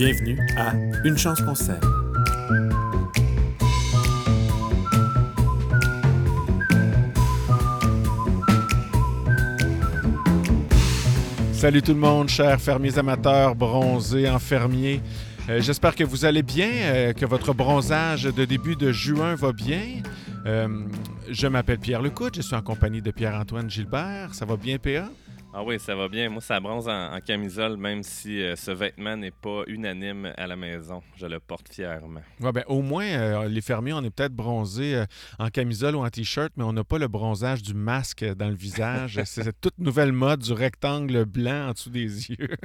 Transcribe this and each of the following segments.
Bienvenue à Une chance s'aime. Salut tout le monde, chers fermiers amateurs, bronzés, enfermiers. Euh, J'espère que vous allez bien, euh, que votre bronzage de début de juin va bien. Euh, je m'appelle Pierre Lecoute, je suis en compagnie de Pierre-Antoine Gilbert. Ça va bien, PA? Ah oui, ça va bien. Moi, ça bronze en, en camisole, même si euh, ce vêtement n'est pas unanime à la maison. Je le porte fièrement. Ouais, ben, au moins, euh, les fermiers, on est peut-être bronzés euh, en camisole ou en t-shirt, mais on n'a pas le bronzage du masque dans le visage. C'est cette toute nouvelle mode du rectangle blanc en dessous des yeux.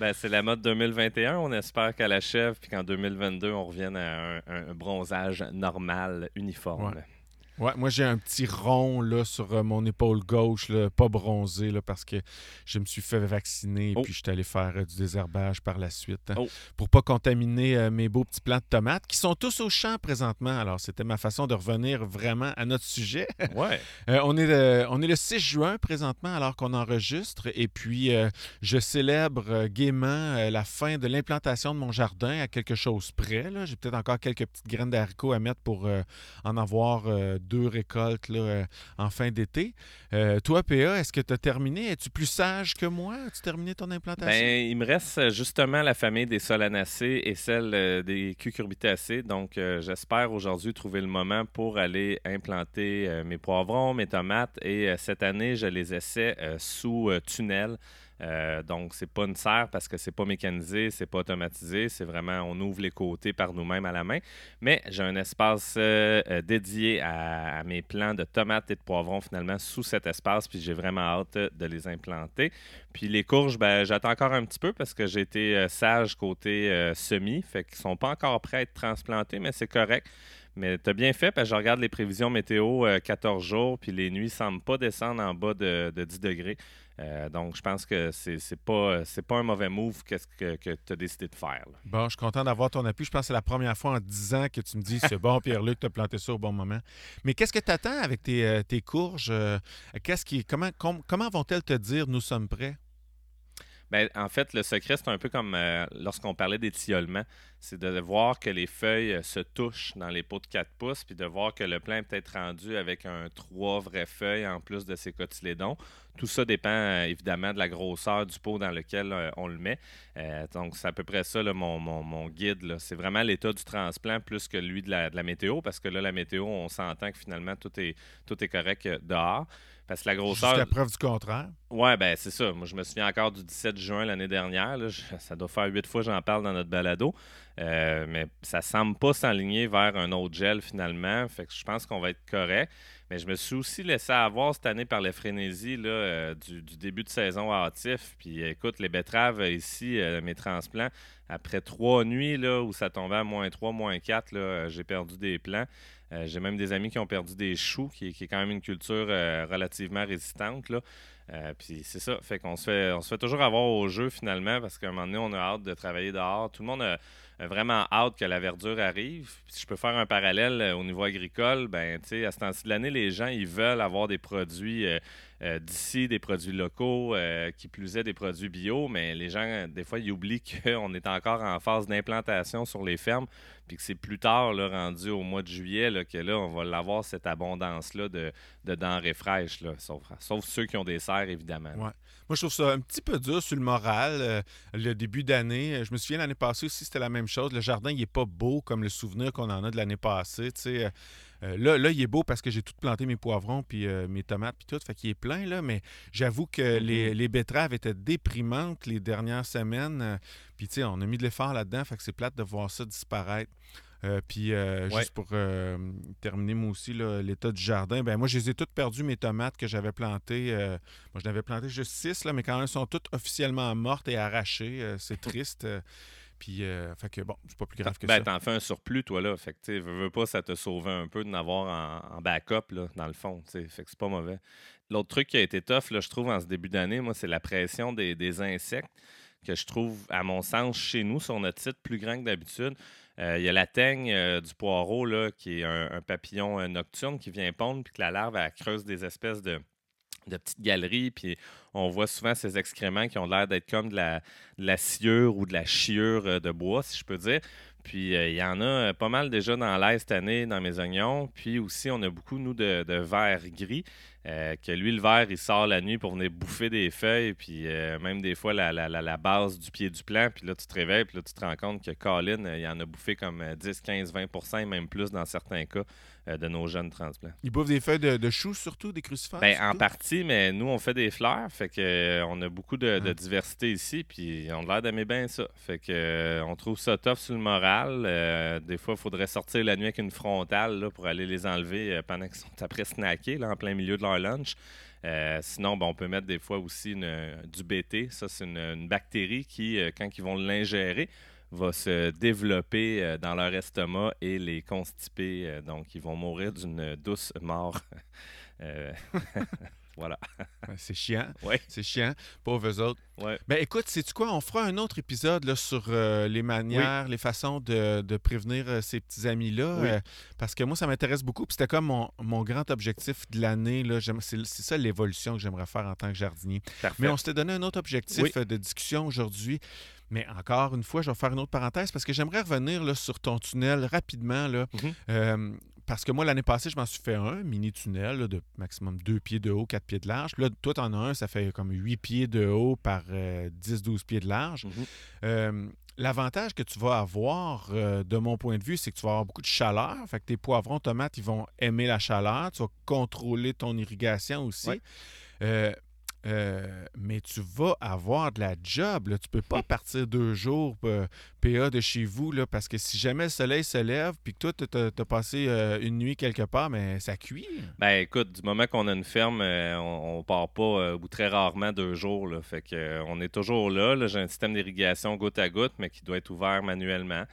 Ben, c'est la mode 2021. On espère qu'à la chèvre, puis qu'en 2022, on revienne à un, un bronzage normal, uniforme. Ouais. Ouais, moi j'ai un petit rond là, sur euh, mon épaule gauche, là, pas bronzé, là, parce que je me suis fait vacciner Oh. puis je suis allé faire euh, du désherbage par la suite hein, Oh. pour pas contaminer euh, mes beaux petits plants de tomates qui sont tous au champ présentement. Alors c'était ma façon de revenir vraiment à notre sujet. Ouais. Euh, on, est le, on est le 6 juin présentement alors qu'on enregistre et puis je célèbre gaiement la fin de l'implantation de mon jardin à quelque chose près. J'ai peut-être encore quelques petites graines d'haricots à mettre pour en avoir deux récoltes euh, en fin d'été. Euh, toi, PA, est-ce que tu as terminé? Es-tu plus sage que moi? As-tu terminé ton implantation? Ben, il me reste euh, justement la famille des solanacées et celle des cucurbitacées. Donc, j'espère aujourd'hui trouver le moment pour aller implanter mes poivrons, mes tomates. Et cette année, je les essaie sous tunnel. Euh, donc, c'est pas une serre parce que c'est pas mécanisé, c'est pas automatisé. C'est vraiment, on ouvre les côtés par nous-mêmes à la main. Mais j'ai un espace euh, euh, dédié à, mes plants de tomates et de poivrons finalement sous cet espace. Puis j'ai vraiment hâte de les implanter. Puis les courges, ben, j'attends encore un petit peu parce que j'ai été euh, sage côté semis. Fait qu'ils sont pas encore prêts à être transplantés, mais c'est correct. Mais tu as bien fait parce que je regarde les prévisions météo euh, 14 jours, puis les nuits semblent pas descendre en bas de 10 degrés. Euh, donc, je pense que c'est c'est pas, un mauvais move qu'est-ce que, que tu as décidé de faire. là. Bon, je suis content d'avoir ton appui. Je pense que c'est la première fois en 10 ans que tu me dis c'est bon, Pierre-Luc, tu as planté ça au bon moment. Mais qu'est-ce que tu attends avec tes, euh, tes courges? Euh, Qu'est-ce qui, comment com- comment vont-elles te dire nous sommes prêts? Ben, en fait, le secret, c'est un peu comme euh, lorsqu'on parlait d'étiolement. C'est de voir que les feuilles euh, se touchent dans les pots de 4 pouces, puis de voir que le plant est peut-être rendu avec un 3 vraies feuilles en plus de ses cotylédons. Tout ça dépend euh, évidemment de la grosseur du pot dans lequel on le met. Donc, c'est à peu près ça mon, guide. C'est vraiment l'état du transplant plus que lui de la, météo, parce que là, la météo, on s'entend que finalement, tout est, tout est correct dehors. Parce que la grosseur. Jusqu'à preuve du contraire. Ouais, ben c'est ça. Moi, je me souviens encore du 17 juin l'année dernière. là. Je- ça doit faire huit fois que j'en parle dans notre balado. Euh, mais ça semble pas s'aligner vers un autre gel finalement. Fait que je pense qu'on va être correct. Mais je me suis aussi laissé avoir cette année par la frénésie là, euh, du, du début de saison hâtif. Puis écoute, les betteraves euh, ici, euh, mes transplants, après trois nuits là, où ça tombait à moins 3, moins 4, là, euh, j'ai perdu des plants. Euh, j'ai même des amis qui ont perdu des choux, qui, est- quand même une culture euh, relativement résistante. Là. Euh, puis c'est ça, fait qu'on se fait, on se fait toujours avoir au jeu finalement parce qu'à un moment donné, on a hâte de travailler dehors. Tout le monde a, vraiment hâte que la verdure arrive. Puis si je peux faire un parallèle au niveau agricole, ben tu sais, à ce temps-ci de l'année, les gens ils veulent avoir des produits euh, d'ici, des produits locaux, euh, qui plus est des produits bio, mais les gens, des fois, ils oublient qu'on est encore en phase d'implantation sur les fermes, puis que c'est plus tard, rendu au mois de juillet, que là, on va l'avoir cette abondance-là de, de denrées fraîches, sauf, ceux qui ont des serres, évidemment. Moi, je trouve ça un petit peu dur sur le moral. euh, le début d'année, je me souviens l'année passée aussi, c'était la même chose. Le jardin, il n'est pas beau comme le souvenir qu'on en a de l'année passée. tu. Euh, là, là, il est beau parce que j'ai tout planté mes poivrons, puis euh, mes tomates, puis tout. Fait qu'il est plein, là. Mais j'avoue que les, les betteraves étaient déprimantes les dernières semaines. Euh, puis, tu sais, on a mis de l'effort là-dedans. Fait que c'est plate de voir ça disparaître. Euh, puis, euh, Ouais. juste pour euh, terminer, moi aussi, l'état du jardin, ben moi, je les ai toutes perdues, mes tomates que j'avais plantées. moi, je n'avais planté juste six, là, mais quand même, elles sont toutes officiellement mortes et arrachées. C'est triste. Puis, euh, fait que bon, c'est pas plus grave que Ben, ça. t'en fais un surplus, toi, là. Fait que, tu veux, veux pas, ça te sauver un peu de n'avoir en, en backup, là, dans le fond. Fait que c'est pas mauvais. L'autre truc qui a été tough, là, je trouve, en ce début d'année, moi, c'est la pression des, des insectes que je trouve, à mon sens, chez nous, sur notre site, plus grand que d'habitude. Euh, Il y a la teigne euh, du poireau, là, qui est un, un papillon euh, nocturne qui vient pondre, puis que la larve, elle creuse des espèces de, de petites galeries, puis on voit souvent ces excréments qui ont l'air d'être comme de la, sciure ou de la chiure de bois, si je peux dire. Puis euh, il y en a euh, pas mal déjà dans l'air cette année dans mes oignons. Puis aussi, on a beaucoup, nous, de, de verre gris. Euh, que lui, le verre, il sort la nuit pour venir bouffer des feuilles, puis même des fois la, la, la, base du pied du plant. Puis là, tu te réveilles, puis là, tu te rends compte que Colin, il en a bouffé comme 10, 15, 20 et même plus dans certains cas. Euh, de nos jeunes transplants. Ils bouffent des feuilles de, choux surtout, des crucifères? Ben, en partie, mais nous, on fait des fleurs. Fait que euh, on a beaucoup de, ah. diversité ici, puis on a l'air d'aimer bien ça. Fait que euh, on trouve ça tough sur le moral. des fois, il faudrait sortir la nuit avec une frontale là, pour aller les enlever pendant qu'ils sont après snacker là, en plein milieu de leur lunch. sinon, ben, on peut mettre des fois aussi du BT. Ça, c'est une, bactérie qui, quand ils vont l'ingérer, va se développer euh, dans leur estomac et les constiper. Euh, donc, ils vont mourir d'une douce mort. Euh, voilà. C'est chiant. Ouais. C'est chiant. Pauvres autres. Ouais. Ben écoute, sais-tu quoi? On fera un autre épisode là, sur les manières, les façons de, de prévenir ces petits amis-là. parce que moi, ça m'intéresse beaucoup. Puis c'était comme mon, mon, grand objectif de l'année. C'est ça l'évolution que j'aimerais faire en tant que jardinier. Mais on s'était donné un autre objectif de discussion aujourd'hui. Mais encore une fois, je vais faire une autre parenthèse parce que j'aimerais revenir là, sur ton tunnel rapidement. Là, mhm. Euh, parce que moi, l'année passée, je m'en suis fait un mini tunnel de maximum 2 pieds de haut, 4 pieds de large. Là, toi, en as un, ça fait comme 8 pieds de haut par 10-12 euh, pieds de large. Mhm. Euh, l'avantage que tu vas avoir, de mon point de vue, c'est que tu vas avoir beaucoup de chaleur. Fait que tes poivrons, tomates, ils vont aimer la chaleur. Tu vas contrôler ton irrigation aussi. Euh, mais tu vas avoir de la job. Tu peux pas partir deux jours euh, PA de chez vous parce que si jamais le soleil se lève puis que toi, tu as, passé euh, une nuit quelque part, mais ça cuit. Ben écoute, du moment qu'on a une ferme, on, ne part pas ou très rarement deux jours. Là. Fait que, on est toujours là. J'ai un système d'irrigation goutte à goutte, mais qui doit être ouvert manuellement.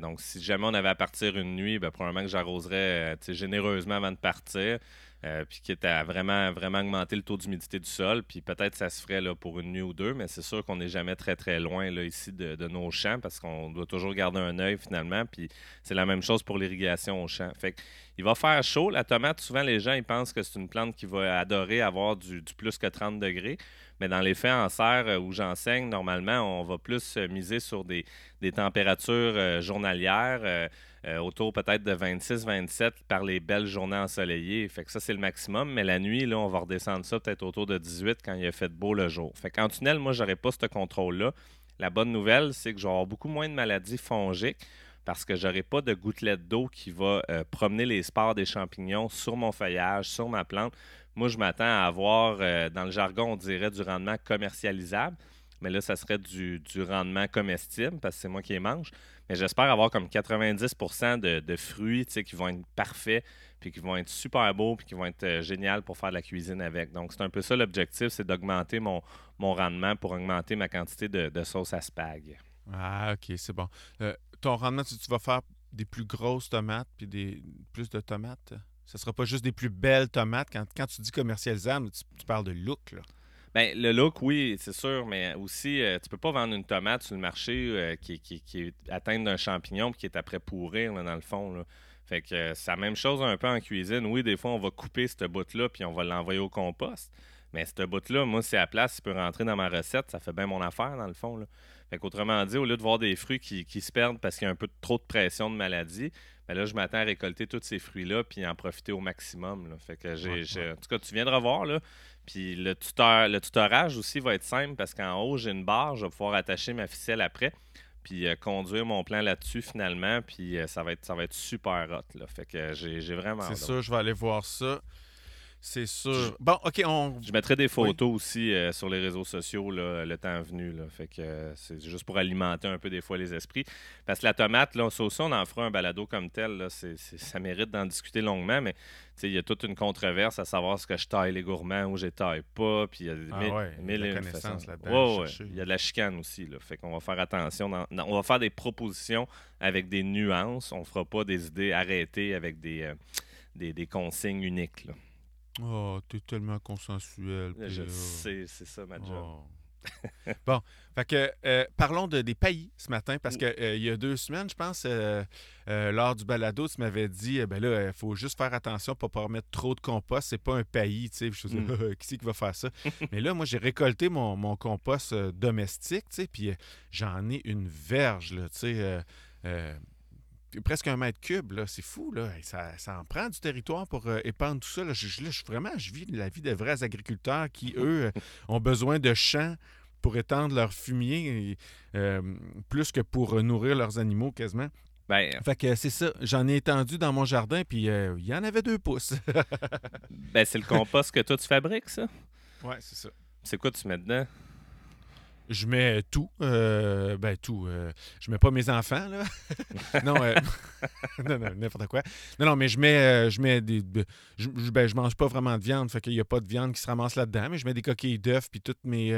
donc, si jamais on avait à partir une nuit, ben, probablement que j'arroserais généreusement avant de partir. Euh, puis qui était à vraiment, vraiment augmenter le taux d'humidité du sol. Puis peut-être ça se ferait pour une nuit ou deux, mais c'est sûr qu'on n'est jamais très, très loin ici de, nos champs parce qu'on doit toujours garder un œil finalement. Puis c'est la même chose pour l'irrigation au champ. Fait il va faire chaud. La tomate, souvent, les gens pensent que c'est une plante qui va adorer avoir du, plus que 30 degrés. Mais dans les faits en serre euh, où j'enseigne, normalement, on va plus miser sur des, températures journalières. Euh, autour peut-être de 26-27 par les belles journées ensoleillées. Fait que ça, c'est le maximum. Mais la nuit, là, on va redescendre ça peut-être autour de 18 quand il a fait beau le jour. Fait qu'en tunnel, moi, j'aurais pas ce contrôle-là. La bonne nouvelle, c'est que j'aurai beaucoup moins de maladies fongiques parce que j'aurai pas de gouttelettes d'eau qui va euh, promener les spores des champignons sur mon feuillage, sur ma plante. Moi, je m'attends à avoir, euh, dans le jargon, on dirait du rendement commercialisable. Mais là, ça serait du, du rendement comestible parce que c'est moi qui les mange. Mais j'espère avoir comme 90% de, fruits qui vont être parfaits, puis qui vont être super beaux, puis qui vont être euh, géniaux pour faire de la cuisine avec. Donc, c'est un peu ça l'objectif, c'est d'augmenter mon, rendement pour augmenter ma quantité de, sauce à spag. Ah, OK, c'est bon. Euh, ton rendement, tu, vas faire des plus grosses tomates, puis des plus de tomates? Ce ne sera pas juste des plus belles tomates. Quand, tu dis commercialisable, tu, tu parles de look, là. Ben, le look, oui, c'est sûr, mais aussi, euh, tu peux pas vendre une tomate sur le marché euh, qui, est atteinte d'un champignon et qui est après pourrir, dans le fond. Fait que euh, c'est la même chose un peu en cuisine. Oui, des fois, on va couper cette bout-là puis on va l'envoyer au compost. Mais cette bout-là, moi, c'est à place, il peut rentrer dans ma recette, ça fait bien mon affaire, dans le fond. Là. Fait qu'autrement dit, au lieu de voir des fruits qui, se perdent parce qu'il y a un peu trop de pression de maladie, ben là, je m'attends à récolter tous ces fruits-là puis en profiter au maximum. Fait que j'ai, En tout cas, tu viens de revoir, là, puis le, tuteur, le tutorage aussi va être simple parce qu'en haut, j'ai une barre, je vais pouvoir attacher ma ficelle après. Puis euh, conduire mon plan là-dessus finalement. Puis euh, ça, va être, ça va être super hot. Là. Fait que j'ai vraiment. C'est sûr, je vais aller voir ça. C'est sûr. Bon, OK, on... Je mettrai des photos aussi euh, sur les réseaux sociaux là, le temps venu. Là. Fait que euh, c'est juste pour alimenter un peu des fois les esprits. Parce que la tomate, là, ça aussi, on en fera un balado comme tel. Là. ça mérite d'en discuter longuement, mais il y a toute une controverse à savoir ce que je taille les gourmands ou je taille pas. Puis il y a ah ouais, y a là-dedans. Il y a de la chicane aussi. Là. Fait qu'on va faire attention. on va faire des propositions avec des nuances. On fera pas des idées arrêtées avec des, euh, des, des consignes uniques. Là. Oh, t'es tellement consensuel. Je sais, c'est ça ma job. Oh. bon, fait que euh, parlons de, des paillis ce matin, parce qu'il euh, il y a deux semaines, je pense, euh, lors du balado, tu m'avais dit ben là, il faut juste faire attention pour ne pas remettre trop de compost. C'est pas un paillis, tu sais. Je me mm. qui c'est qui va faire ça? Mais là, moi, j'ai récolté mon, mon compost domestique, tu sais, puis j'en ai une verge, là, tu sais presque un mètre cube, là, c'est fou, là. Ça, en prend du territoire pour euh, épandre tout ça. Là. Je, je, vraiment, je vis la vie de vrais agriculteurs qui, eux, euh, ont besoin de champs pour étendre leur fumier, euh, plus que pour nourrir leurs animaux quasiment. Ben, fait que c'est ça. J'en ai étendu dans mon jardin, puis il y en avait deux pouces. ben, c'est le compost que toi, tu fabriques, ça? Ouais, c'est ça. C'est quoi tu mets dedans? Je mets tout. Euh, ben, tout. Euh, je mets pas mes enfants, là. non, euh, non, non, n'importe quoi. Non, non, mais je mets, euh, je mets des. Je, ben, je mange pas vraiment de viande, fait qu'il n'y a pas de viande qui se ramasse là-dedans, mais je mets des coquilles d'œufs, puis toutes mes.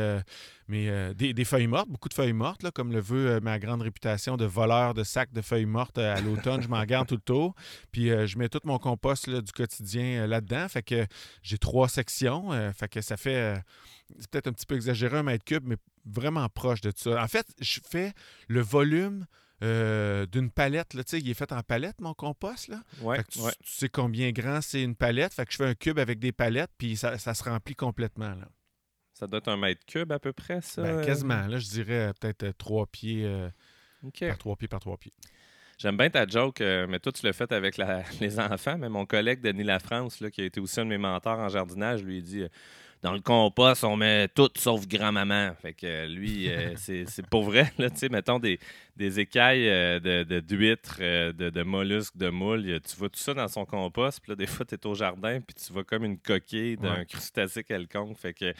des, feuilles mortes, beaucoup de feuilles mortes, là, comme le veut ma grande réputation de voleur de sacs de feuilles mortes à l'automne. je m'en garde tout le tour. Puis je mets tout mon compost du quotidien là-dedans. Fait que j'ai trois sections. fait que ça fait c'est peut-être un petit peu exagéré un mètre cube, mais vraiment proche de ça. En fait, je fais le volume euh, d'une palette. Là, il est fait en palette, mon compost. Là. tu, sais combien grand c'est une palette. Fait que je fais un cube avec des palettes, puis ça, se remplit complètement. Là. Ça doit être un mètre cube à peu près, ça? Ben, quasiment. Là, je dirais euh, peut-être euh, trois pieds par trois pieds par trois pieds. J'aime bien ta joke, mais toi, tu l'as fait avec les enfants. Mais mon collègue Denis Lafrance, là, qui a été aussi un de mes mentors en jardinage, lui dit dans le compost, on met tout sauf grand-maman. Fait que lui, euh, c'est pour vrai, là, tu sais, mettons des, des écailles euh, de d'huîtres, euh, de, de, mollusques, de moules. Tu vois tout ça dans son compost. Puis là, des fois, tu es au jardin, puis tu vois comme une coquille d'un crustacé quelconque. Fait que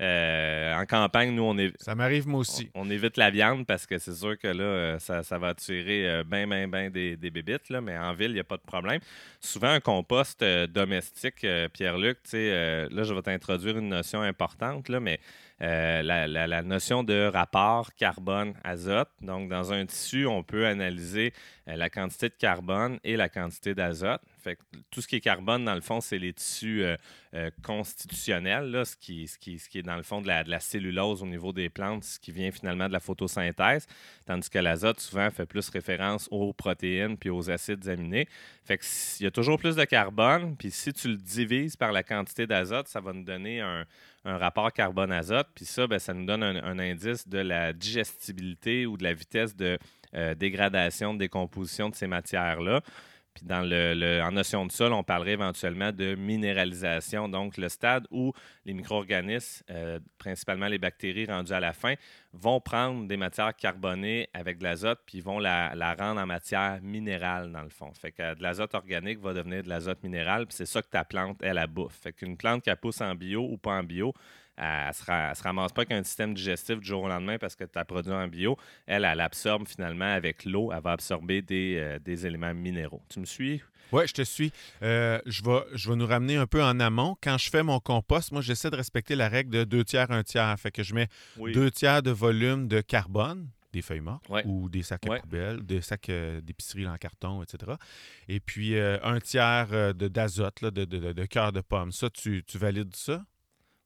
euh, en campagne, nous, on est. Ça m'arrive moi aussi. On, évite la viande parce que c'est sûr que là, euh, ça, va attirer bien, bien, bien des, des bébites, là, mais en ville, il n'y a pas de problème. Souvent, un compost domestique, Pierre-Luc, là, je vais t'introduire une notion importante, là, mais la, la, notion de rapport carbone-azote. Donc, dans un tissu, on peut analyser la quantité de carbone et la quantité d'azote. Fait tout ce qui est carbone, dans le fond, c'est les tissus euh, euh, constitutionnels, là, ce, qui, ce, qui, ce qui est dans le fond de la, de la, cellulose au niveau des plantes, ce qui vient finalement de la photosynthèse, tandis que l'azote, souvent, fait plus référence aux protéines puis aux acides aminés. Fait que il y a toujours plus de carbone, puis si tu le divises par la quantité d'azote, ça va nous donner un, un rapport carbone-azote, puis ça, ben, ça nous donne un, indice de la digestibilité ou de la vitesse de euh, dégradation, de décomposition de ces matières-là. Puis dans le, en notion de sol, on parlerait éventuellement de minéralisation, donc le stade où les micro-organismes, euh, principalement les bactéries rendues à la fin, vont prendre des matières carbonées avec de l'azote, puis vont la, la, rendre en matière minérale, dans le fond. Fait que de l'azote organique va devenir de l'azote minéral, puis c'est ça que ta plante, elle, a bouffe. Fait qu'une plante qui pousse en bio ou pas en bio, elle ne se, ramasse pas qu'un système digestif du jour au lendemain parce que tu as produit en bio. Elle, elle absorbe finalement avec l'eau, elle va absorber des, euh, des, éléments minéraux. Tu me suis? Oui, je te suis. Euh, je, vais, je vais nous ramener un peu en amont. Quand je fais mon compost, moi, j'essaie de respecter la règle de deux tiers, un tiers. Fait que je mets deux tiers de volume de carbone, des feuilles mortes ou des sacs à poubelle, des sacs euh, d'épicerie en carton, etc. Et puis un tiers d'azote, de, de, de, cœur de pomme. Ça, tu, tu valides ça?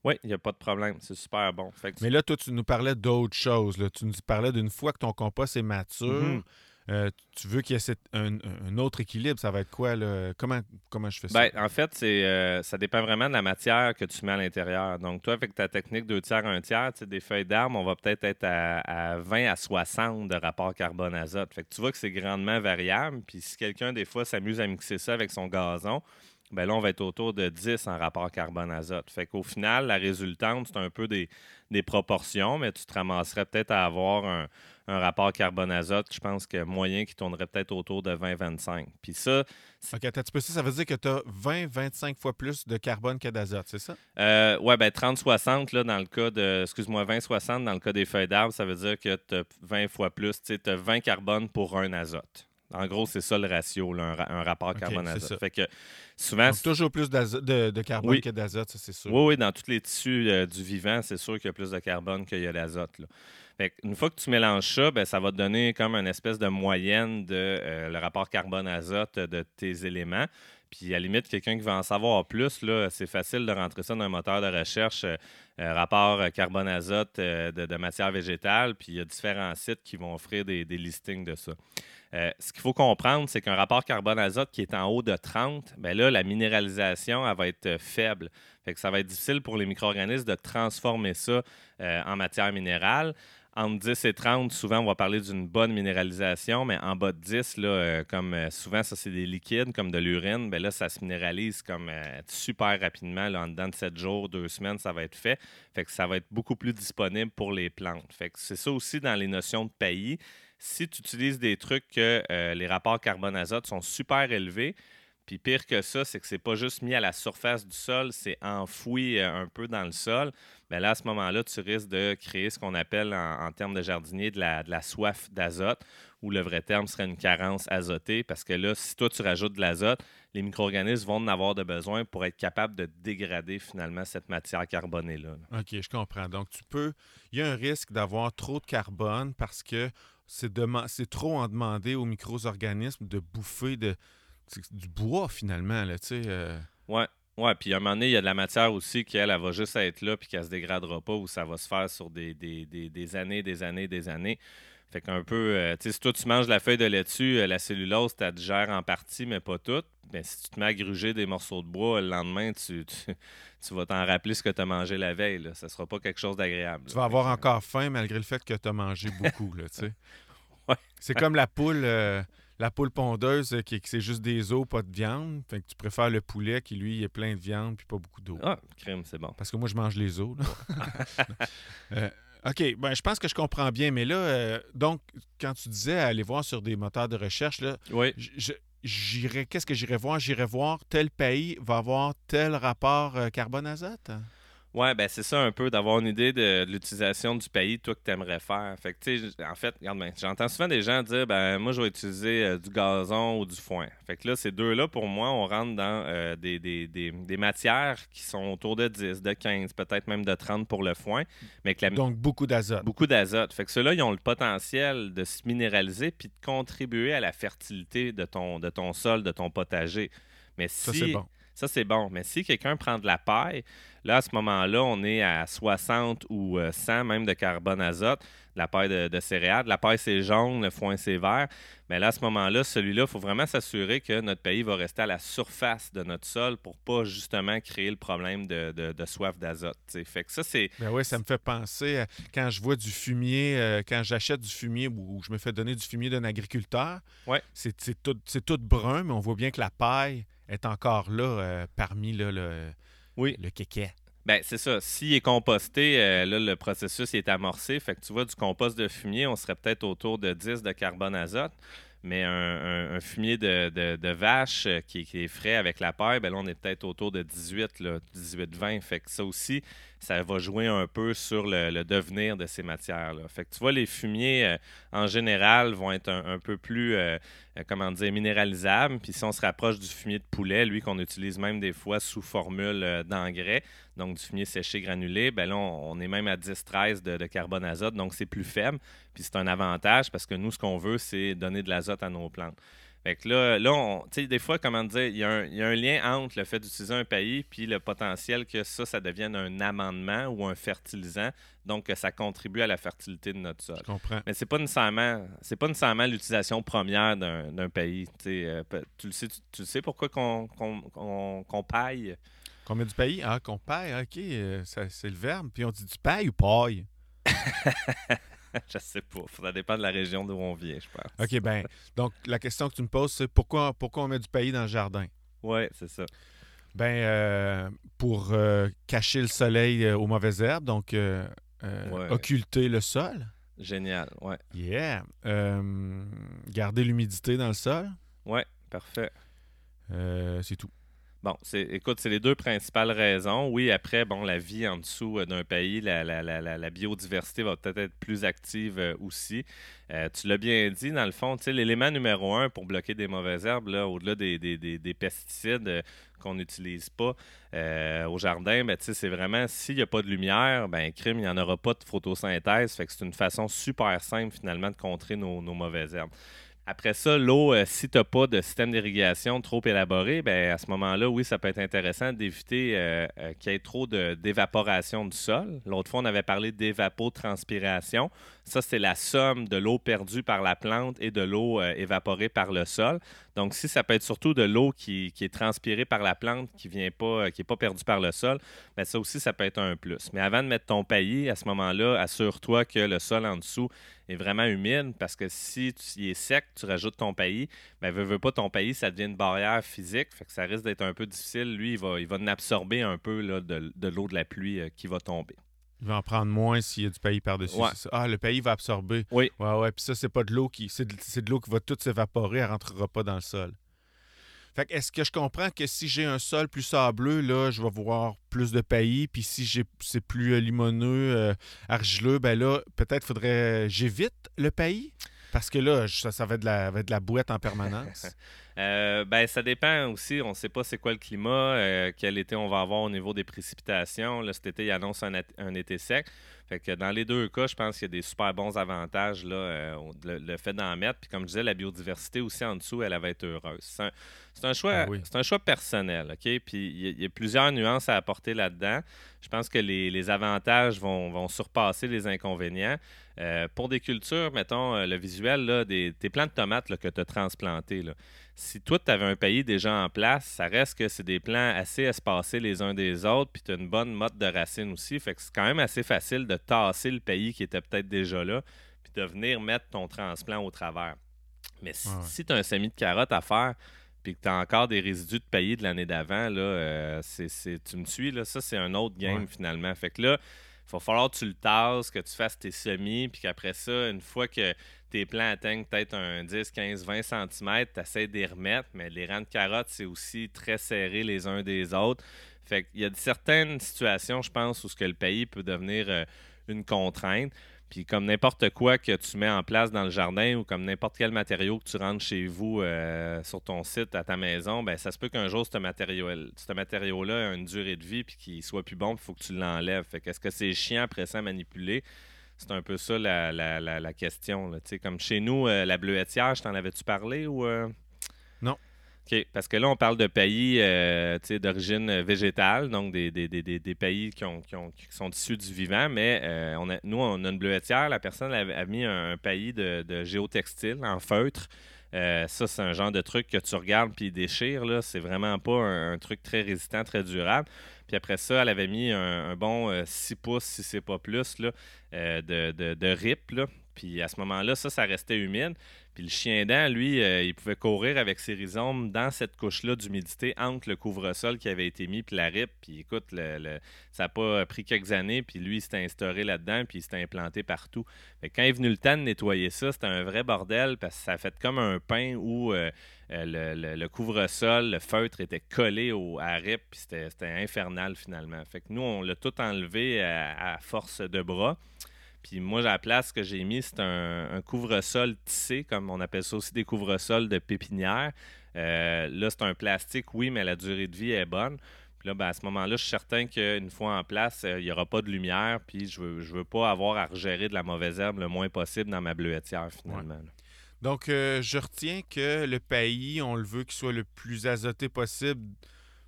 Oui, il n'y a pas de problème. C'est super bon. Mais là, toi, tu nous parlais d'autres choses. Là. Tu nous parlais d'une fois que ton compost est mature. Mhm. Euh, tu veux qu'il y ait un, autre équilibre, ça va être quoi? Là? Comment, comment je fais ça? Ben, en fait, c'est, euh, ça dépend vraiment de la matière que tu mets à l'intérieur. Donc, toi, avec ta technique 2 tiers, 1 tiers, des feuilles d'armes, on va peut-être être à, 20 à 60 de rapport carbone-azote. Fait que tu vois que c'est grandement variable. Puis si quelqu'un, des fois, s'amuse à mixer ça avec son gazon, ben là, on va être autour de 10 en rapport carbone-azote. Fait qu'au final, la résultante, c'est un peu des, proportions, mais tu te ramasserais peut-être à avoir un, rapport carbone-azote, je pense que moyen qui tournerait peut-être autour de 20-25. Puis ça. OK, attends, tu peux ça, ça veut dire que tu as 20-25 fois plus de carbone que d'azote, c'est ça? Euh, oui, ben 30-60, dans le cas de. Excuse-moi, 20-60, dans le cas des feuilles d'arbre, ça veut dire que tu as 20 fois plus. Tu as 20 carbone pour un azote. En gros, c'est ça le ratio, un, rapport carbone-azote. Fait que souvent. toujours plus de, de, carbone que d'azote, ça, c'est sûr. Oui, oui, dans tous les tissus euh, du vivant, c'est sûr qu'il y a plus de carbone qu'il y a d'azote. une fois que tu mélanges ça, ben, ça va te donner comme une espèce de moyenne de euh, le rapport carbone-azote de tes éléments. Puis à la limite, quelqu'un qui veut en savoir plus, c'est facile de rentrer ça dans un moteur de recherche, euh, euh, rapport carbone-azote de, de, matière végétale. Puis il y a différents sites qui vont offrir des, listings de ça. ce qu'il faut comprendre, c'est qu'un rapport carbone-azote qui est en haut de 30, bien là, la minéralisation, elle va être faible. Fait que ça va être difficile pour les micro-organismes de transformer ça en matière minérale entre 10 et 30, souvent, on va parler d'une bonne minéralisation, mais en bas de 10, là, euh, comme euh, souvent, ça, c'est des liquides, comme de l'urine, bien là, ça se minéralise comme euh, super rapidement. Là, en dedans de 7 jours, 2 semaines, ça va être fait. Fait que ça va être beaucoup plus disponible pour les plantes. Fait que c'est ça aussi dans les notions de pays. Si tu utilises des trucs que les rapports carbone-azote sont super élevés, puis pire que ça, c'est que c'est pas juste mis à la surface du sol, c'est enfoui un peu dans le sol mais là, à ce moment-là, tu risques de créer ce qu'on appelle en, termes de jardinier de la, soif d'azote, ou le vrai terme serait une carence azotée, parce que là, si toi, tu rajoutes de l'azote, les micro-organismes vont en avoir de besoin pour être capables de dégrader finalement cette matière carbonée-là. OK, je comprends. Donc, tu peux. Il y a un risque d'avoir trop de carbone parce que c'est, trop en demander aux micro-organismes de bouffer de... du bois finalement. Là, tu sais, euh. Ouais. Ouais, puis à un moment donné, il y a de la matière aussi qu'elle elle va juste être là puis qu'elle se dégradera pas ou ça va se faire sur des, des, des, années, des années, des années. Fait qu'un peu, euh, tu sais, si toi tu manges la feuille de laitue, euh, la cellulose, tu digères en partie, mais pas toute. Mais si tu te mets à gruger des morceaux de bois, le lendemain, tu, tu, vas t'en rappeler ce que tu as mangé la veille. Là. Ça sera pas quelque chose d'agréable. Tu vas avoir encore faim malgré le fait que tu as mangé beaucoup, là, tu sais. ouais. C'est comme la poule. Euh, la poule pondeuse, euh, qui, c'est juste des os, pas de viande. Fait que tu préfères le poulet qui, lui, est plein de viande puis pas beaucoup d'eau. Ah, crème, c'est bon. Parce que moi, je mange les os. Euh, OK, ben, je pense que je comprends bien. Mais là, euh, donc, quand tu disais aller voir sur des moteurs de recherche, là, oui. j'irais, qu'est-ce que j'irais voir? J'irais voir tel pays va avoir tel rapport carbone-azote? Oui, ben c'est ça un peu, d'avoir une idée de, l'utilisation du pays, toi, que tu aimerais faire. Fait que, en fait, regarde bien, j'entends souvent des gens dire, ben moi, je vais utiliser euh, du gazon ou du foin. Fait que là, ces deux-là, pour moi, on rentre dans euh, des, des, des, des, matières qui sont autour de 10, de 15, peut-être même de 30 pour le foin. Mais que Donc, beaucoup d'azote. Beaucoup d'azote. Fait que ceux-là, ils ont le potentiel de se minéraliser puis de contribuer à la fertilité de ton, de ton sol, de ton potager. Mais si, ça, c'est bon. Ça, c'est bon. Mais si quelqu'un prend de la paille, là, à ce moment-là, on est à 60 ou 100 euh, même de carbone azote, la paille de, céréales. La paille, c'est jaune, le foin, c'est vert. Mais là, à ce moment-là, celui-là, il faut vraiment s'assurer que notre pays va rester à la surface de notre sol pour pas justement créer le problème de, soif d'azote. Fait que ça, c'est. Ben oui, ça me fait penser à quand je vois du fumier, euh, quand j'achète du fumier ou je me fais donner du fumier d'un agriculteur. Ouais. C'est tout, tout brun, mais on voit bien que la paille est encore là euh, parmi le, oui. le kéké. Ben, c'est ça. S'il est composté, euh, là, le processus est amorcé. Fait que tu vois, du compost de fumier, on serait peut-être autour de 10 de carbone azote. Mais un, fumier de, vache euh, qui, est frais avec la paille, ben là, on est peut-être autour de 18, 18-20. Fait que ça aussi, ça va jouer un peu sur le, devenir de ces matières-là. Fait que tu vois, les fumiers, en général, vont être un, peu plus euh, comment dire, minéralisable. Puis si on se rapproche du fumier de poulet, lui qu'on utilise même des fois sous formule euh, d'engrais, donc du fumier séché granulé, ben là, on, est même à 10-13 de, de, carbone azote, donc c'est plus faible. Puis c'est un avantage parce que nous, ce qu'on veut, c'est donner de l'azote à nos plantes. Fait que là, là des fois, comment dire, il y, a un, lien entre le fait d'utiliser un pays puis le potentiel que ça, ça devienne un amendement ou un fertilisant, donc que ça contribue à la fertilité de notre sol. Je comprends. Mais c'est pas nécessairement, c'est pas nécessairement l'utilisation première d'un pays. Euh, tu le sais, tu, sais pourquoi qu'on qu paille? Qu'on met du pays? Ah, qu'on paille, ok, euh, c'est le verbe. Puis on dit du paille ou paille? je sais pas. Ça dépend de la région d'où on vient, je pense. OK, ben donc la question que tu me poses, c'est pourquoi, pourquoi on met du pays dans le jardin? Oui, c'est ça. Ben, euh, pour euh, cacher le soleil euh, aux mauvaises herbes, donc occulter le sol. Génial, ouais. Yeah. garder l'humidité dans le sol. Ouais, parfait. c'est tout. Bon, écoute, c'est les deux principales raisons. Oui, après, bon, la vie en dessous euh, d'un pays, la, biodiversité va peut-être être plus active euh, aussi. Euh, tu l'as bien dit, dans le fond, l'élément numéro un pour bloquer des mauvaises herbes, au-delà des, pesticides qu'on n'utilise pas au jardin, ben, c'est vraiment s'il n'y a pas de lumière, ben, crime, il n'y en aura pas de photosynthèse. Fait que c'est une façon super simple finalement de contrer nos, nos mauvaises herbes. Après ça, l'eau, euh, si tu n'as pas de système d'irrigation trop élaboré, ben, à ce moment-là, oui, ça peut être intéressant d'éviter euh, euh, qu'il y ait trop d'évaporation du sol. L'autre fois, on avait parlé d'évapotranspiration. Ça, c'est la somme de l'eau perdue par la plante et de l'eau évaporée par le sol. Donc, si ça peut être surtout de l'eau qui, est transpirée par la plante, qui n'est pas, qui pas perdue par le sol, bien, ça aussi, ça peut être un plus. Mais avant de mettre ton paillis, à ce moment-là, assure-toi que le sol en dessous est vraiment humide parce que si tu est sec, tu rajoutes ton pays, ben veux, pas ton pays, ça devient une barrière physique, fait que ça risque d'être un peu difficile. Lui, il va, il va absorber un peu de, l'eau de la pluie euh, qui va tomber. Il va en prendre moins s'il y a du pays par-dessus. Ah, le pays va absorber. Oui. Ouais, ouais. Puis ça, c'est pas de l'eau qui. C'est de, l'eau qui va tout s'évaporer, elle rentrera pas dans le sol. Fait est-ce que je comprends que si j'ai un sol plus sableux, là, je vais voir plus de pays, puis si j'ai c'est plus euh, limoneux, euh, argileux, ben là, peut-être faudrait j'évite le pays? Parce que là, ça, ça va, être de la, va être de la boîte en permanence. Euh, ben, ça dépend aussi. On ne sait pas c'est quoi le climat, quel été on va avoir au niveau des précipitations. Là, cet été, il annonce un été sec. Fait que dans les deux cas, je pense qu'il y a des super bons avantages, là, euh, le, fait d'en mettre. Puis comme je disais, la biodiversité aussi en dessous, elle va être heureuse. C'est un, choix, ah un choix personnel, OK? Puis il y, a plusieurs nuances à apporter là-dedans. Je pense que les, avantages vont, surpasser les inconvénients. Euh, pour des cultures, mettons, euh, le visuel, là, des, tes plants de tomates là, que tu as transplantés, là, si toi, tu avais un pays déjà en place, ça reste que c'est des plants assez espacés les uns des autres, puis tu as une bonne motte de racines aussi. Fait que c'est quand même assez facile de tasser le pays qui était peut-être déjà là, puis de venir mettre ton transplant au travers. Mais si, tu as un semis de carottes à faire, puis que tu as encore des résidus de pays de l'année d'avant, là, euh, c'est, tu me suis, là, ça, c'est un autre game finalement. Fait que là, il va falloir que tu le tasses, que tu fasses tes semis, puis qu'après ça, une fois que tes plants atteignent peut-être un 10, 15, 20 cm, tu essaies de les remettre, mais les rangs de carottes, c'est aussi très serré les uns des autres. Fait qu'il y a certaines situations, je pense, où ce que le pays peut devenir euh, une contrainte. Puis comme n'importe quoi que tu mets en place dans le jardin ou comme n'importe quel matériau que tu rentres chez vous euh, sur ton site, à ta maison, ben ça se peut qu'un jour ce matériau-là matériau ait une durée de vie puis qu'il soit plus bon, il faut que tu l'enlèves. Fait qu'est-ce que c'est chiant après ça à manipuler? C'est un peu ça la, la, la, question. Comme chez nous, euh, la bleuetière, je t'en avais-tu parlé ou. Euh? Non. OK, parce que là, on parle de pays euh, d'origine végétale, donc des, pays qui, ont, qui, ont, qui, sont issus du vivant, mais euh, nous, on a une bleuetière. La personne a, mis un, pays de, géotextile en feutre. Euh, ça, c'est un genre de truc que tu regardes puis il déchire. Là. C'est vraiment pas un, truc très résistant, très durable. Puis après ça, elle avait mis un, bon 6 pouces, si c'est pas plus, de, de, rip. Puis à ce moment-là, ça, ça restait humide. Puis le chien dent, lui, euh, il pouvait courir avec ses rhizomes dans cette couche-là d'humidité entre le couvre-sol qui avait été mis puis la rip. Puis écoute, ça n'a pas pris quelques années, puis lui, il s'est instauré là-dedans, puis il s'est implanté partout. Mais quand est venu le temps de nettoyer ça, c'était un vrai bordel parce que ça a fait comme un pain où euh, euh, le, couvre-sol, le feutre était collé au, à la rip, puis c'était infernal finalement. Fait que nous, on l'a tout enlevé à force de bras. Puis moi, la place que j'ai mis, c'est un, couvre-sol tissé, comme on appelle ça aussi des couvre-sols de pépinière. Euh, là, c'est un plastique, oui, mais la durée de vie est bonne. Puis là, ben, à ce moment-là, je suis certain qu'une fois en place, euh, il n'y aura pas de lumière, puis je veux, je veux pas avoir à regérer de la mauvaise herbe le moins possible dans ma bleuetière, finalement. Donc, euh, je retiens que le pays, on le veut qu'il soit le plus azoté possible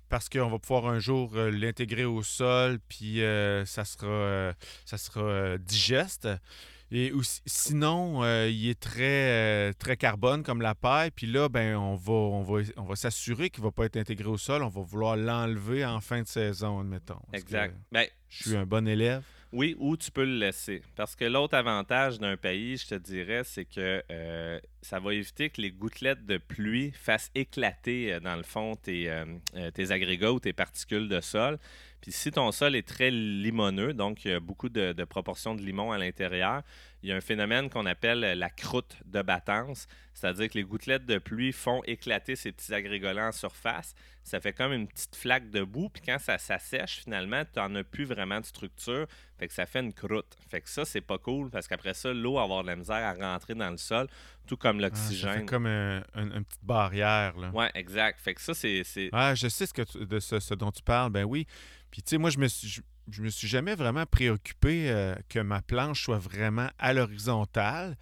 parce qu'on va pouvoir un jour euh, l'intégrer au sol, puis euh, ça sera, euh, ça sera digeste. Et sinon, il est très, très carbone comme la paille. Puis là, ben, on va, on va, on va s'assurer qu'il ne va pas être intégré au sol. On va vouloir l'enlever en fin de saison, admettons. Exact. Ben, je suis un bon élève. Oui, ou tu peux le laisser. Parce que l'autre avantage d'un pays, je te dirais, c'est que euh, ça va éviter que les gouttelettes de pluie fassent éclater, euh, dans le fond, tes, euh, tes, agrégats ou tes particules de sol. Puis si ton sol est très limoneux, donc il y a beaucoup de, proportions de limon à l'intérieur, il y a un phénomène qu'on appelle la croûte de battance, c'est-à-dire que les gouttelettes de pluie font éclater ces petits agrégolants en surface. Ça fait comme une petite flaque de boue, puis quand ça s'assèche, finalement, tu n'en as plus vraiment de structure, fait que ça fait une croûte. Fait que ça, c'est pas cool, parce qu'après ça, l'eau va avoir de la misère à rentrer dans le sol, tout comme Ah, l'oxygène. fait comme un- un- une petite barrière. Là. Ouais, exact. Fait que ça, c'est. c'est- Ah, je sais ce que tu- de ce, ce dont tu parles, ben oui. Puis tu sais, moi, je me suis, je, je me suis jamais vraiment préoccupé euh, que ma planche soit vraiment à l'horizontale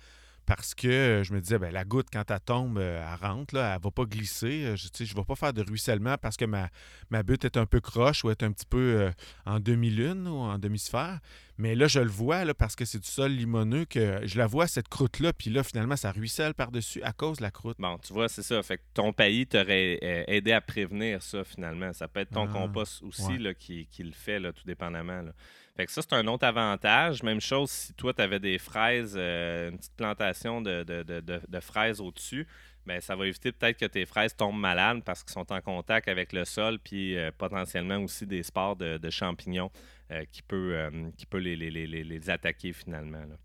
parce que euh, je me disais, ben, la goutte, quand elle tombe, euh, elle rentre, là, elle va pas glisser. Euh, Je, je vais pas faire de ruissellement parce que ma, ma butte est un peu croche ou est un petit peu euh, en demi-lune ou en demi-sphère. Mais là, je le vois là, parce que c'est du sol limoneux que je la vois, cette croûte-là, puis là, finalement, ça ruisselle par-dessus à cause de la croûte. Bon, tu vois, c'est ça. Fait que ton pays t'aurait aidé à prévenir ça, finalement. Ça peut être ton Ah, compost aussi ouais. là, qui, qui le fait, là, tout dépendamment. là. Fait que ça, c'est un autre avantage. Même chose si toi, tu avais des fraises, euh, une petite plantation de, de- de- de- de fraises au-dessus, ben, ça va éviter peut-être que tes fraises tombent malades parce qu'ils sont en contact avec le sol, puis euh, potentiellement aussi des spores de, champignons euh, qui peut, qui peut les, les- les- les- les attaquer finalement. là.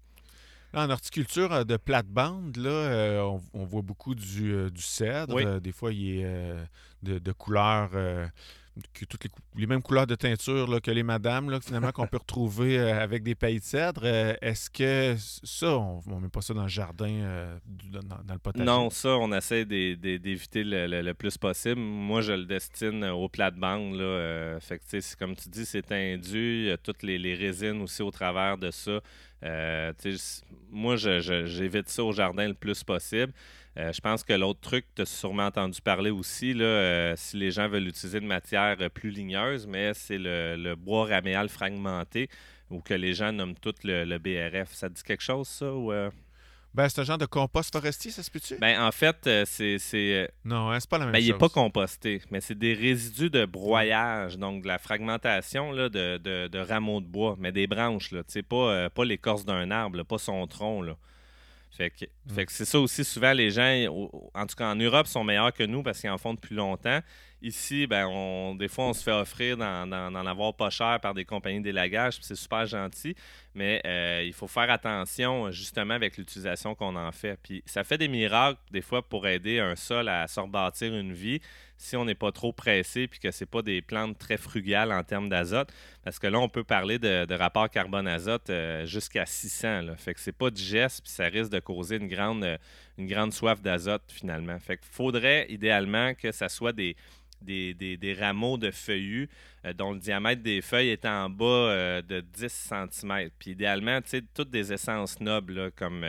En horticulture de plate-bande, là, euh, on, on voit beaucoup du, euh, du cèdre. Oui. Des fois, il est euh, de, de couleurs, euh, que toutes les, mêmes couleurs de teinture que les madames, finalement, qu'on peut retrouver euh, avec des pailles de cèdre. Euh, Est-ce que ça, on ne met pas ça dans le jardin, euh, dans, le potager? Non, ça, on essaie d'é- d'é- d'éviter le, plus possible. Moi, je le destine au plate-bande. Comme tu dis, c'est tendu. Il y a toutes les, résines aussi au travers de ça. Moi, j'évite ça au jardin le plus possible. Euh, je pense que l'autre truc, tu as sûrement entendu parler aussi, là, euh, si les gens veulent utiliser une matière euh, plus ligneuse, mais c'est le, le bois raméal fragmenté ou que les gens nomment tout le, le BRF. Ça te dit quelque chose, ça? Ou, euh? Ben, c'est un genre de compost forestier, ça se peut-tu? Ben, en fait, c'est... c'est, non, hein, c'est pas la même ben, il chose. n'est pas composté, mais c'est des résidus de broyage, donc de la fragmentation là, de, de- de rameaux de bois, mais des branches, là, tu sais, pas, euh, pas l'écorce d'un arbre, là, pas son tronc. Là. Fait que, c'est ça aussi, souvent les gens, en tout cas en Europe, sont meilleurs que nous parce qu'ils en font depuis longtemps. Ici, ben, on, des fois, on se fait offrir d'en, avoir pas cher par des compagnies d'élagage, puis c'est super gentil, mais euh, il faut faire attention justement avec l'utilisation qu'on en fait. Puis ça fait des miracles, des fois, pour aider un sol à se rebâtir une vie si on n'est pas trop pressé puis que c'est pas des plantes très frugales en termes d'azote. Parce que là, on peut parler de, rapport carbone-azote euh, jusqu'à 600. Là. Fait que c'est pas digeste puis ça risque de causer une grande, euh, une grande soif d'azote finalement. Fait faudrait idéalement que ça soit des, des, des- des rameaux de feuillus euh, dont le diamètre des feuilles est en bas euh, de 10 cm. Puis idéalement, tu sais, toutes des essences nobles comme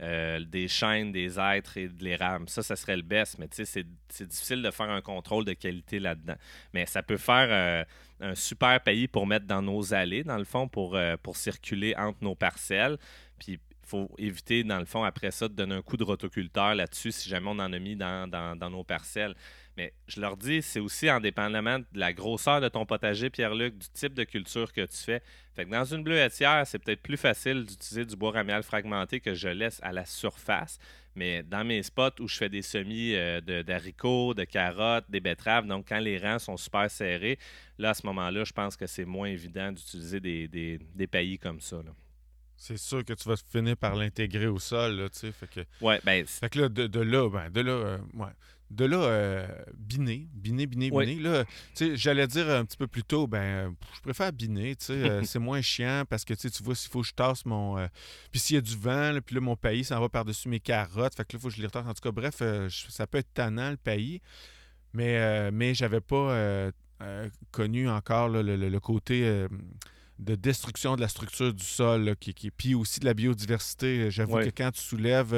euh, des chênes, des êtres et de l'érable. Ça, ça serait le best, mais tu sais, c'est- difficile de faire un contrôle de qualité là-dedans. Mais ça peut faire un super pays pour mettre dans nos allées, dans le fond, pour, pour circuler entre nos parcelles. Puis il faut éviter, dans le fond, après ça, de donner un coup de rotoculteur là-dessus si jamais on en a mis dans, dans- dans nos parcelles. Mais je leur dis, c'est aussi indépendamment de la grosseur de ton potager, Pierre-Luc, du type de culture que tu fais. Fait que dans une bleuetière, c'est peut-être plus facile d'utiliser du bois raméal fragmenté que je laisse à la surface. Mais dans mes spots où je fais des semis euh, de- d'haricots, de, carottes, des betteraves, donc quand les rangs sont super serrés, là, à ce moment-là, je pense que c'est moins évident d'utiliser des, des, des paillis comme ça. là. C'est sûr que tu vas finir par l'intégrer au sol, là, tu sais. Fait que, Ouais, ben, fait que là, de, de là, ben, de là, euh, ouais. De là, euh, biner, biner, biner, Oui. j'allais dire un petit peu plus tôt, ben, je préfère sais, euh, c'est moins chiant parce que, tu vois, s'il faut que je tasse mon... euh, puis s'il y a du vent, là, puis là, mon pays s'en va par-dessus mes carottes, fait que là, il faut que je les retasse. En tout cas, bref, euh, je- ça peut être tannant, le pays, mais, mais j'avais pas connu encore là, le, le- le côté... de destruction de la structure du sol, là, qui, qui, puis aussi de la biodiversité. J'avoue Oui. que quand tu soulèves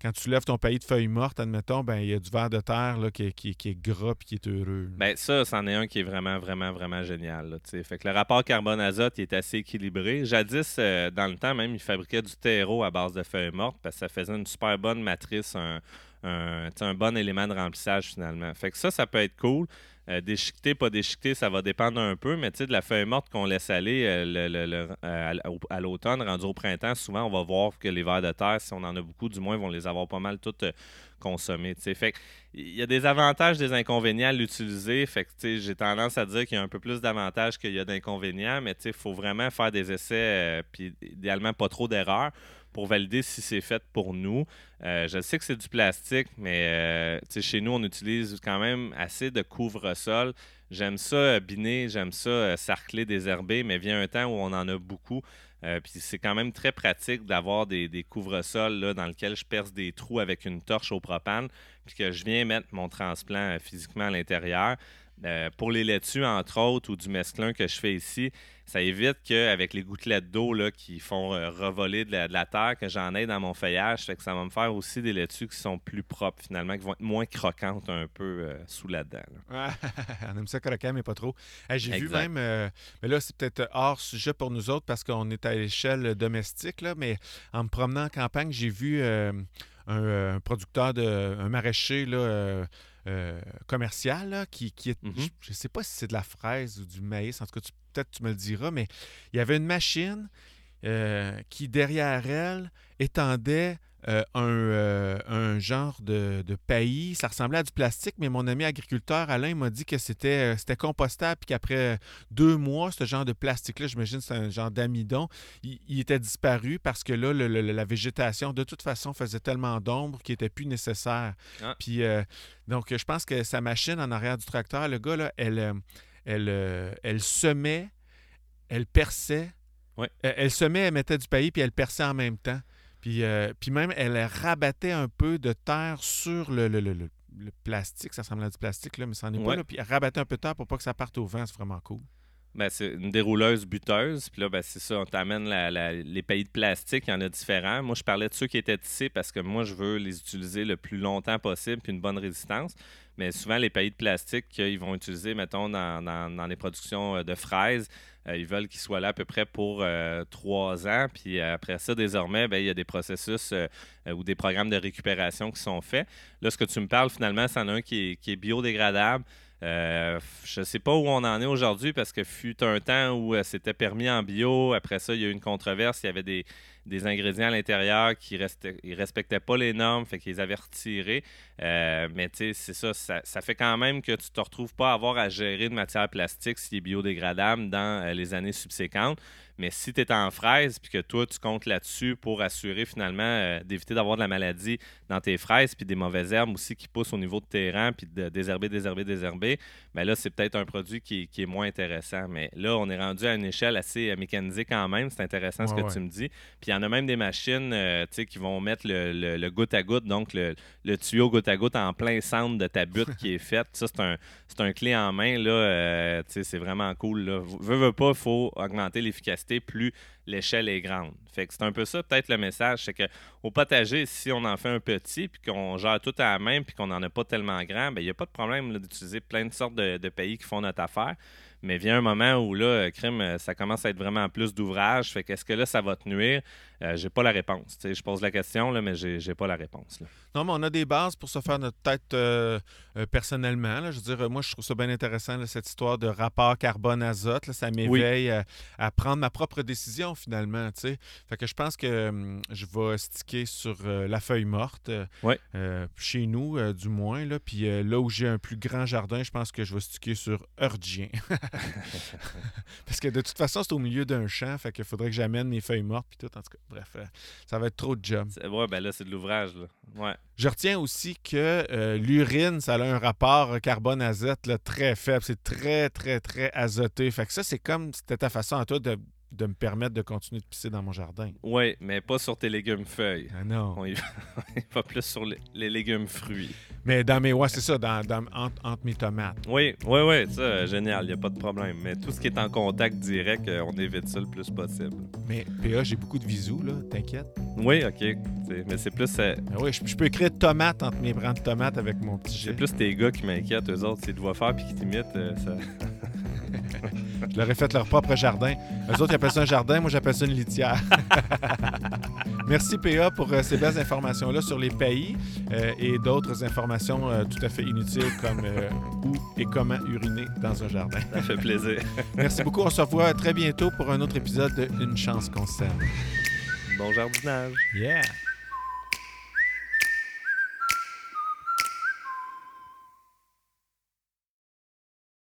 quand tu lèves ton pays de feuilles mortes, admettons, ben il y a du verre de terre là, qui, est- gras puis qui est heureux. Ben ça, c'en est un qui est vraiment, vraiment, vraiment génial. fait que le rapport carbone-azote est assez équilibré. Jadis, euh, dans le temps même, ils fabriquaient du terreau à base de feuilles mortes parce que ça faisait une super bonne matrice, un, un bon élément de remplissage finalement. Fait que ça, ça peut être cool. Euh, déchiqueté, pas déchiqueté, ça va dépendre un peu, mais tu sais, de la feuille morte qu'on laisse aller euh, euh, à l'automne, rendu au printemps, souvent, on va voir que les vers de terre, si on en a beaucoup, du moins, vont les avoir pas mal toutes consommées. Fait il y a des avantages, des inconvénients à l'utiliser. Fait que j'ai tendance à dire qu'il y a un peu plus d'avantages qu'il y a d'inconvénients, mais il faut vraiment faire des essais, puis idéalement pas trop d'erreurs pour valider si c'est fait pour nous. Euh, je sais que c'est du plastique, mais euh, chez nous, on utilise quand même assez de couvre-sol. J'aime ça euh, biner, j'aime ça sarcler, désherber, mais vient un temps où on en a beaucoup. puis c'est quand même très pratique d'avoir des, des couvre-sols dans lesquels je perce des trous avec une torche au propane, puis que je viens mettre mon transplant physiquement à l'intérieur. Pour les laitues, entre autres, ou du mesclun que je fais ici, ça évite qu'avec les gouttelettes d'eau qui font euh, revoler de la, terre, que j'en ai dans mon feuillage, fait que ça va me faire aussi des laitues qui sont plus propres finalement, qui vont être moins croquantes un peu euh, sous la dent. on aime ça croquant, mais pas trop. J'ai vu même, euh, mais là c'est peut-être hors sujet pour nous autres parce qu'on est à l'échelle domestique, là, mais en me promenant en campagne, j'ai vu un, producteur, de, un maraîcher là, commercial qui, est, mm-hmm. je ne sais pas si c'est de la fraise ou du maïs, en tout cas, peut-être tu me le diras, mais il y avait une machine euh, qui, derrière elle, étendait euh, euh, un, genre de, de, paillis. Ça ressemblait à du plastique, mais mon ami agriculteur Alain m'a dit que c'était compostable, puis qu'après deux mois, ce genre de plastique-là, j'imagine c'est un genre d'amidon, il, était disparu parce que là, la végétation, de toute façon, faisait tellement d'ombre qu'il n'était plus nécessaire. Ah. Puis, donc, je pense que sa machine en arrière du tracteur, le gars, là, elle elle, euh, elle semait, elle perçait. Ouais. Elle, semait, elle mettait du paillis, puis elle perçait en même temps. Puis, euh, puis même, elle rabattait un peu de terre sur le, le, le, le plastique. Ça ressemble à du plastique, là, mais ça n'en est pas. Là. Puis elle rabattait un peu de terre pour pas que ça parte au vent. C'est vraiment cool. Ben, c'est une dérouleuse buteuse. Puis là, ben, c'est ça, on t'amène les pays de plastique, il y en a différents. Moi, je parlais de ceux qui étaient tissés parce que moi, je veux les utiliser le plus longtemps possible, puis une bonne résistance. Mais souvent, les pays de plastique qu'ils vont utiliser, mettons, dans, les productions euh, de fraises, euh, ils veulent qu'ils soient là à peu près pour euh, trois ans. Puis après ça, désormais, ben, il y a des processus ou des programmes de récupération qui sont faits. Là, ce que tu me parles, finalement, c'en a un qui est, biodégradable. je ne sais pas où on en est aujourd'hui parce que fut un temps où c'était permis en bio. Après ça, il y a eu une controverse. Il y avait des, des ingrédients à l'intérieur qui ne respectaient pas les normes, fait qu'ils avaient retiré. Euh, mais tu sais, c'est ça, ça, fait quand même que tu te retrouves pas à avoir à gérer de matière plastique s'il est biodégradable dans euh, les années subséquentes. Mais si tu es en fraise puis que toi, tu comptes là-dessus pour assurer finalement euh, d'éviter d'avoir de la maladie dans tes fraises puis des mauvaises herbes aussi qui poussent au niveau de terrain puis de désherber, désherber, désherber, bien là, c'est peut-être un produit qui, est moins intéressant. Mais là, on est rendu à une échelle assez mécanisée quand même. C'est intéressant ce que tu me dis. Puis il y en a même des machines qui vont mettre le, goutte à goutte, donc le, tuyau goutte à goutte en plein centre de ta butte qui est faite. Ça, c'est un, un clé en main. Là, euh, c'est vraiment cool. Là. Veux, veux pas, il faut augmenter l'efficacité plus l'échelle est grande. Fait c'est un peu ça, peut-être le message. C'est qu'au potager, si on en fait un petit, puis qu'on gère tout à la main, puis qu'on n'en a pas tellement grand, ben, il n'y a pas de problème d'utiliser plein de sortes de, de pays qui font notre affaire. Mais vient un moment où là, euh, crime, euh, ça commence à être vraiment plus d'ouvrage. Fait qu'est-ce que là, ça va te nuire? Euh, j'ai pas la réponse. je pose la question, là, mais j'ai, j'ai pas la réponse. Non, mais on a des bases pour se faire notre tête personnellement. Je veux dire, moi, je trouve ça bien intéressant, cette histoire de rapport carbone-azote. Ça m'éveille à, prendre ma propre décision, finalement. Fait que je pense que hum, je vais sticker sur la feuille morte, chez nous, du moins. Là. Puis là où j'ai un plus grand jardin, je pense que je vais sticker sur Urdien. Parce que de toute façon, c'est au milieu d'un champ, fait qu'il faudrait que j'amène mes feuilles mortes puis tout. En tout cas, bref, euh, ça va être trop de job. Ouais, ben là, c'est de l'ouvrage. Ouais. Je retiens aussi que euh, l'urine, ça a un rapport carbone-azote très faible. C'est très, très, très azoté. Fait que ça, c'est comme c'était ta façon à toi de de me permettre de continuer de pisser dans mon jardin. Oui, mais pas sur tes légumes feuilles. Ah non. On y va, plus sur les, légumes fruits. Mais dans mes. Ouais, c'est ça, dans, entre, mes tomates. Oui, oui, oui, ça, génial, il n'y a pas de problème. Mais tout ce qui est en contact direct, euh, on évite ça le plus possible. Mais PA, j'ai beaucoup de visous, là, t'inquiète. Oui, OK. Mais c'est plus. Euh, ben oui, je, peux écrire tomate entre mes brins de tomates avec mon petit jet. C'est plus tes gars qui m'inquiètent, eux autres, c'est de voir faire puis qui t'imitent. Euh, ça... Je leur ai fait leur propre jardin. Eux autres, ils appellent ça un jardin, moi, j'appelle ça une litière. Merci PA pour euh, ces belles informations-là sur les pays euh, et d'autres informations euh, tout à fait inutiles comme où et comment uriner dans un jardin. Ça fait plaisir. Merci beaucoup. On se revoit très bientôt pour un autre épisode de Une chance qu'on s'aime. Bon jardinage. Yeah!